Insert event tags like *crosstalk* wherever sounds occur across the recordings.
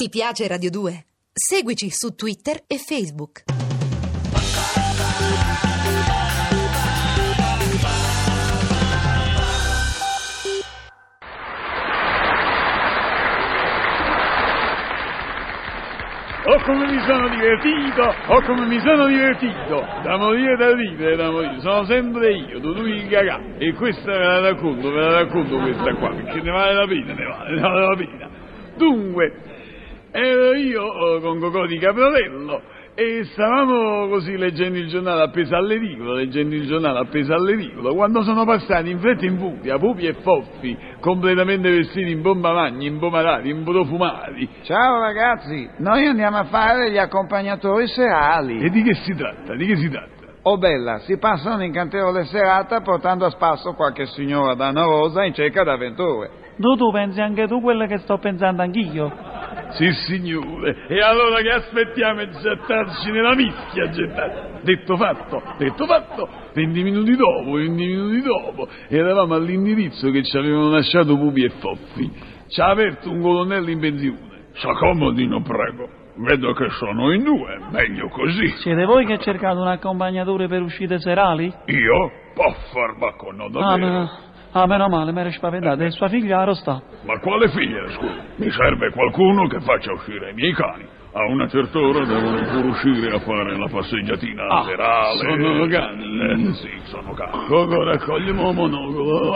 Ti piace Radio 2? Seguici su Twitter e Facebook. Oh come mi sono divertito, oh come mi sono divertito, da morire da ridere, da morire, sono sempre io, Dudu il cagà, e questa ve la racconto, ve la racconto questa qua, perché ne vale la pena, ne vale, ne vale la pena. Dunque, ero io oh, con Cocò di Caprarello e stavamo così leggendo il giornale appeso all'edicolo, leggendo il giornale appeso all'edicolo, quando sono passati in fretta e in furia pupi e foffi, completamente vestiti in bomba magni, in bomarati, in profumati. Ciao ragazzi, noi andiamo a fare gli accompagnatori serali. E di che si tratta? Di che si tratta? Oh bella, si passano un'incantevole serata portando a spasso qualche signora danarosa in cerca d'avventure. Tu, tu pensi anche tu quello che sto pensando anch'io? Sì, signore. E allora che aspettiamo e gettarci nella mischia, gettarci. Detto fatto, detto fatto. 20 minuti dopo, 20 minuti dopo, eravamo all'indirizzo che ci avevano lasciato Pupi e Foffi. Ci ha aperto un colonnello in pensione. S'accomodino, prego. Vedo che sono in due, meglio così. Siete voi che cercate un accompagnatore per uscite serali? Io? Può farbacco, no, Ah, davvero. no. Ah, meno male, mi ero spaventato. E sua figlia sta? Ma quale figlia, scusa? Mi serve qualcuno che faccia uscire i miei cani. A una certa ora devono pure uscire a fare la passeggiatina Ah, serale. sono cani? Eh, sì, sono cani. Coco, raccogliamo monocolo.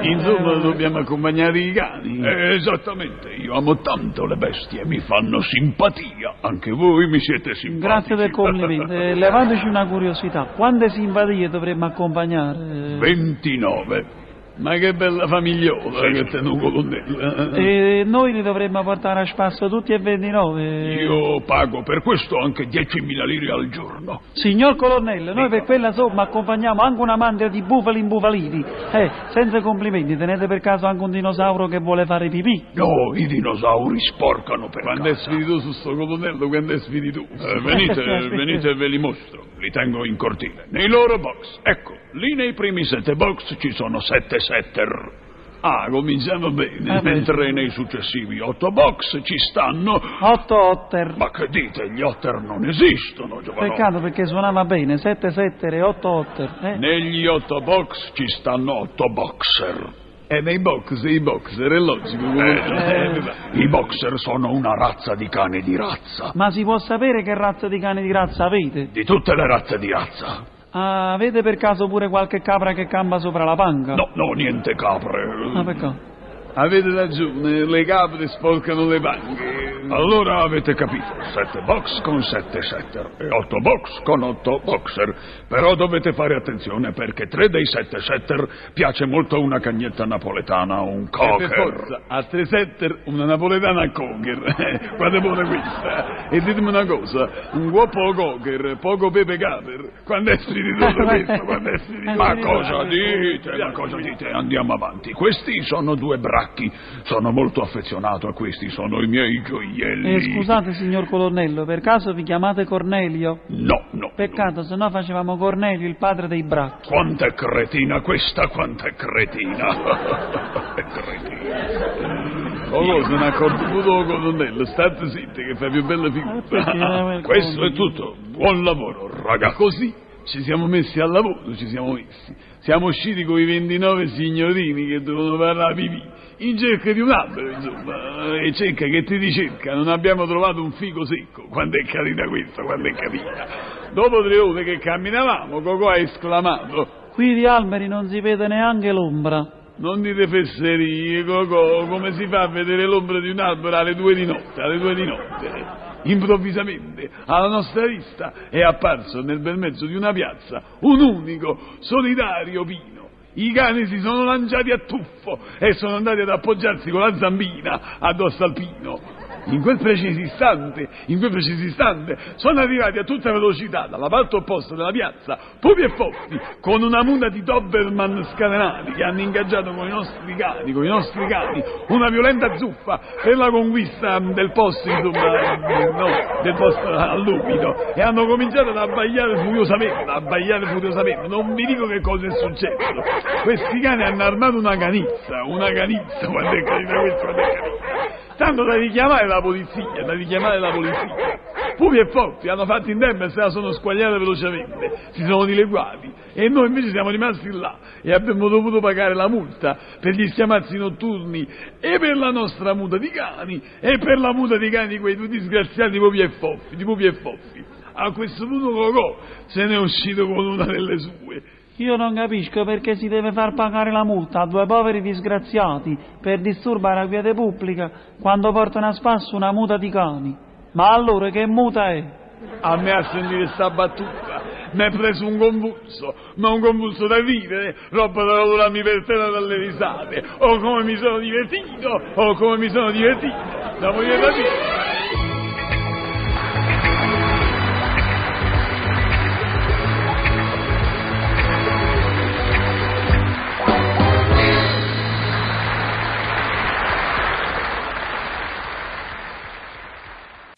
Insomma, dobbiamo accompagnare i cani. Eh, esattamente. Io amo tanto le bestie, mi fanno simpatia. Anche voi mi siete simpatici. Grazie del complimento. E levateci una curiosità. Quante simpatie dovremmo accompagnare? 29. Ma che bella famigliola che te un colonnello. E noi li dovremmo portare a spasso tutti e 29. Io pago per questo anche 10.000 lire al giorno. Signor colonnello, noi per quella somma accompagniamo anche una mandria di bufali imbufaliti. Eh, senza complimenti, tenete per caso anche un dinosauro che vuole fare pipì? No, i dinosauri sporcano per Quando è spiritoso sto colonnello, quando è spiritoso. Eh, venite, *laughs* venite e ve li mostro. Li tengo in cortile. Nei loro box. Ecco, lì nei primi sette box ci sono sette setter. Ah, cominciamo bene. Ah, beh. Mentre nei successivi otto box ci stanno... Otto otter. Ma che dite, gli otter non esistono, giovanotto. Peccato perché suonava bene, sette settere e otto otter. Eh? Negli otto box ci stanno otto boxer. E nei box, i boxer, è logico. Eh. I boxer sono una razza di cane di razza. Ma si può sapere che razza di cane di razza avete? Di tutte le razze di razza. Ah, avete per caso pure qualche capra che campa sopra la panca? No, no, niente capre. Ah, peccato. Avete ragione, le capre sporcano le panche. Allora avete capito, sette box con sette setter e otto box con otto boxer. Però dovete fare attenzione perché tre dei sette setter piace molto una cagnetta napoletana o un cocker. per forza, a tre setter una napoletana cocker. *laughs* Guarda pure questa. E ditemi una cosa, un guoppo cocker, poco pepe caper. Quando è spiritoso *laughs* questo, quando è spiritoso. Ma cosa dite? Ma cosa dite? Andiamo avanti. Questi sono due bracchi. Sono molto affezionato a questi, sono i miei gioielli. Eh, scusate, signor colonnello, per caso vi chiamate Cornelio? No, no. Peccato, se no facevamo Cornelio, il padre dei bracchi. Quanta è cretina questa, quanta è cretina. è cretina. Oh, sono accorto il colonnello, state zitti che fa più bella figura. quel Questo è tutto. Buon lavoro, ragazzi. Così ci siamo messi al lavoro, ci siamo messi. Siamo usciti con i 29 signorini che dovevano parlare pipì. In cerca di un albero, insomma, e cerca che ti ricerca, non abbiamo trovato un fico secco. Quando è carina questa, quando è carina. Dopo tre ore che camminavamo, Cocò ha esclamato, Qui di alberi non si vede neanche l'ombra. non dite fesserie, Cocò, come si fa a vedere l'ombra di un albero alle due di notte, alle due di notte? Improvvisamente, alla nostra vista, è apparso nel bel mezzo di una piazza un unico, solitario pino. I cani si sono lanciati a tuffo e sono andati ad appoggiarsi con la zambina addosso al pino. In quel preciso istante, in quel preciso istante, sono arrivati a tutta velocità dalla parte opposta della piazza, Pupi e Foffi, con una muta di Doberman scatenati che hanno ingaggiato con i nostri cani, con i nostri cani, una violenta zuffa per la conquista del posto, insomma, no, del posto all'umido, e hanno cominciato ad abbaiare furiosamente, ad furiosamente. Non vi dico che cosa è successo. Questi cani hanno armato una canizza, una canizza, quando è carina questa, quando è carina. Tanto da richiamare la polizia, da richiamare la polizia. Pupi e Forti hanno fatto in tempo e se la sono squagliate velocemente, si sono dileguati e noi invece siamo rimasti là e abbiamo dovuto pagare la multa per gli schiamazzi notturni e per la nostra muta di cani e per la muta di cani di quei due disgraziati di Pupi e Foffi, di Pupi e Foffi. A questo punto Cocò se ne è uscito con una delle sue. Io non capisco perché si deve far pagare la multa a due poveri disgraziati per disturbare la quiete pubblica quando portano a spasso una muta di cani. Ma allora che muta è? A me a sentire sta battuta mi è preso un convulso, ma un convulso da vivere, roba da rotolarmi per terra dalle risate. Oh come mi sono divertito, oh come mi sono divertito, da morire da